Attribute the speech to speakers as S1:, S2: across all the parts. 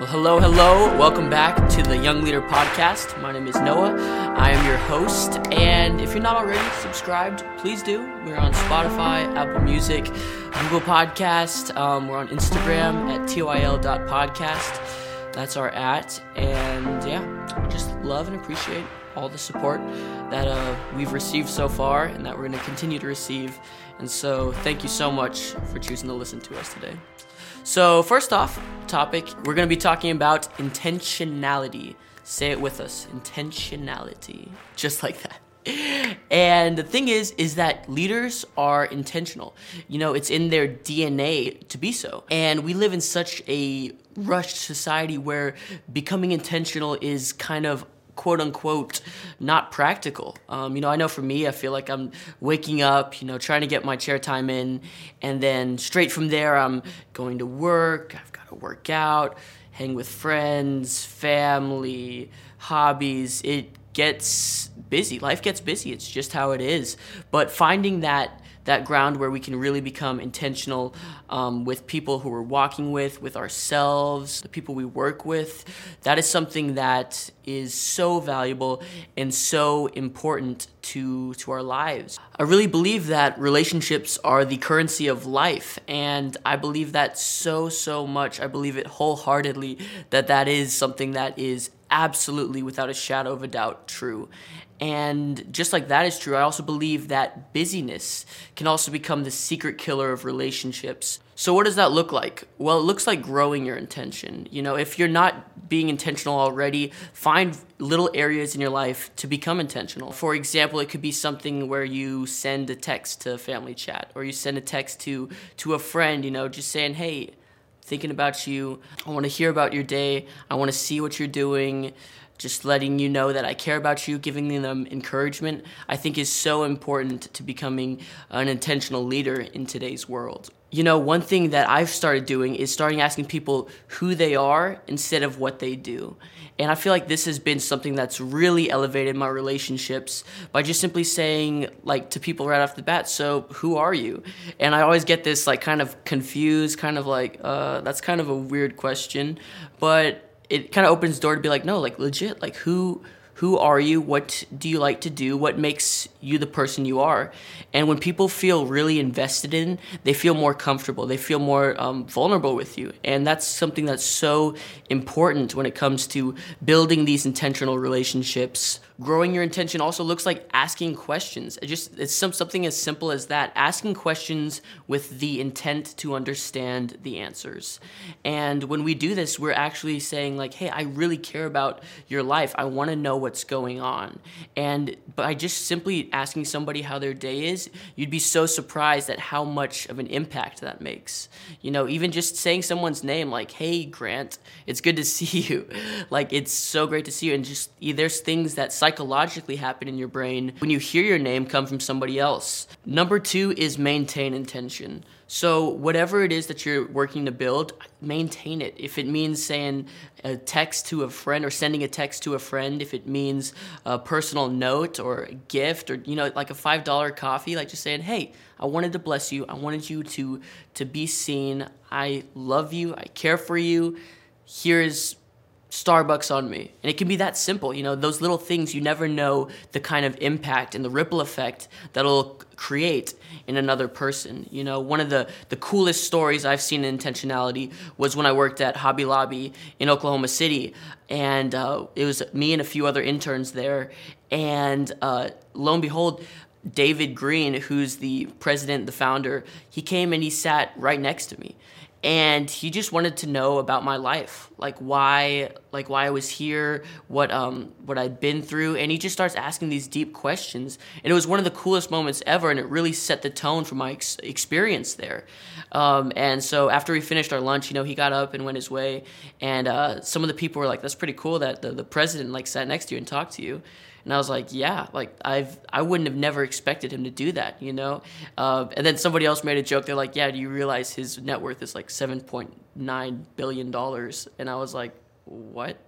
S1: Well, hello, hello. Welcome back to the Young Leader Podcast. My name is Noah. I am your host. And if you're not already subscribed, please do. We're on Spotify, Apple Music, Google Podcast. Um, we're on Instagram at toil.podcast. That's our at. And yeah, just love and appreciate all the support that uh, we've received so far and that we're going to continue to receive. And so, thank you so much for choosing to listen to us today. So, first off, topic, we're going to be talking about intentionality. Say it with us intentionality. Just like that. And the thing is, is that leaders are intentional. You know, it's in their DNA to be so. And we live in such a rushed society where becoming intentional is kind of quote unquote not practical. Um, you know, I know for me, I feel like I'm waking up, you know, trying to get my chair time in, and then straight from there, I'm going to work. I've got to work out, hang with friends, family, hobbies. It gets busy. Life gets busy. It's just how it is. But finding that that ground where we can really become intentional um, with people who we're walking with, with ourselves, the people we work with. That is something that is so valuable and so important to to our lives. I really believe that relationships are the currency of life and I believe that so so much. I believe it wholeheartedly that that is something that is absolutely without a shadow of a doubt true. And just like that is true, I also believe that busyness can also become the secret killer of relationships. So, what does that look like? Well, it looks like growing your intention. You know, if you're not being intentional already, find little areas in your life to become intentional. For example, it could be something where you send a text to family chat or you send a text to to a friend, you know, just saying, "Hey, thinking about you. I want to hear about your day. I want to see what you're doing." Just letting you know that I care about you, giving them encouragement, I think is so important to becoming an intentional leader in today's world. You know, one thing that I've started doing is starting asking people who they are instead of what they do. And I feel like this has been something that's really elevated my relationships by just simply saying, like, to people right off the bat, so who are you? And I always get this, like, kind of confused, kind of like, uh, that's kind of a weird question. But it kind of opens door to be like, no, like legit, like who who are you? What do you like to do? What makes you the person you are? And when people feel really invested in, they feel more comfortable. They feel more um, vulnerable with you. And that's something that's so important when it comes to building these intentional relationships. Growing your intention also looks like asking questions. It just it's some, something as simple as that. Asking questions with the intent to understand the answers. And when we do this, we're actually saying like, "Hey, I really care about your life. I want to know what's going on. And by just simply asking somebody how their day is, you'd be so surprised at how much of an impact that makes. You know, even just saying someone's name, like, hey, Grant, it's good to see you. like, it's so great to see you. And just there's things that psychologically happen in your brain when you hear your name come from somebody else. Number two is maintain intention. So, whatever it is that you're working to build, maintain it. If it means saying a text to a friend or sending a text to a friend, if it means a personal note or a gift or, you know, like a $5 coffee, like just saying, hey, I wanted to bless you. I wanted you to, to be seen. I love you. I care for you. Here's Starbucks on me. And it can be that simple. You know, those little things, you never know the kind of impact and the ripple effect that'll create in another person. You know, one of the, the coolest stories I've seen in intentionality was when I worked at Hobby Lobby in Oklahoma City. And uh, it was me and a few other interns there. And uh, lo and behold, David Green, who's the president, the founder, he came and he sat right next to me and he just wanted to know about my life like why like why i was here what um what i'd been through and he just starts asking these deep questions and it was one of the coolest moments ever and it really set the tone for my ex- experience there um, and so after we finished our lunch you know he got up and went his way and uh, some of the people were like that's pretty cool that the, the president like sat next to you and talked to you and I was like, yeah, like I've I wouldn't have never expected him to do that, you know. Uh, and then somebody else made a joke. They're like, yeah, do you realize his net worth is like seven point nine billion dollars? And I was like, what?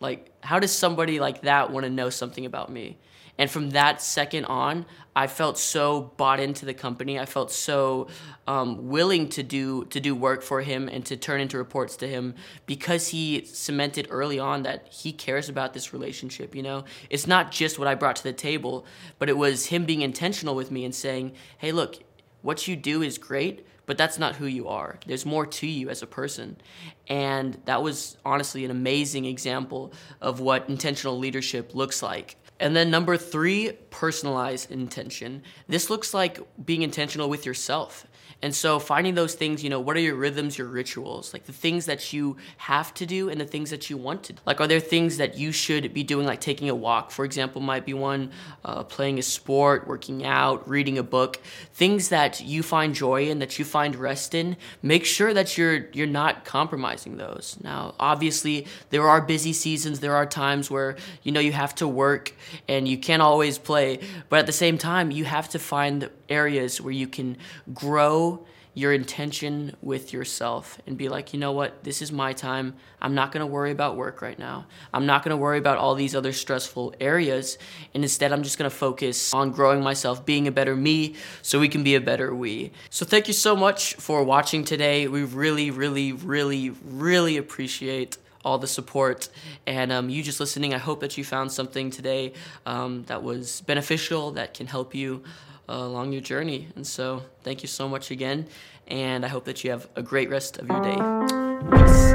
S1: Like, how does somebody like that want to know something about me? And from that second on, I felt so bought into the company. I felt so um, willing to do to do work for him and to turn into reports to him because he cemented early on that he cares about this relationship. You know, it's not just what I brought to the table, but it was him being intentional with me and saying, "Hey, look, what you do is great." But that's not who you are. There's more to you as a person. And that was honestly an amazing example of what intentional leadership looks like. And then number three, personalized intention. This looks like being intentional with yourself. And so finding those things, you know, what are your rhythms, your rituals, like the things that you have to do and the things that you want to do. Like, are there things that you should be doing, like taking a walk, for example, might be one, uh, playing a sport, working out, reading a book, things that you find joy in, that you find rest in. Make sure that you're you're not compromising those. Now, obviously, there are busy seasons. There are times where you know you have to work and you can't always play, but at the same time, you have to find areas where you can grow your intention with yourself and be like, you know what, this is my time. I'm not going to worry about work right now. I'm not going to worry about all these other stressful areas. And instead, I'm just going to focus on growing myself, being a better me, so we can be a better we. So, thank you so much for watching today. We really, really, really, really appreciate all the support and um, you just listening. I hope that you found something today um, that was beneficial, that can help you uh, along your journey. And so, thank you so much again. And I hope that you have a great rest of your day.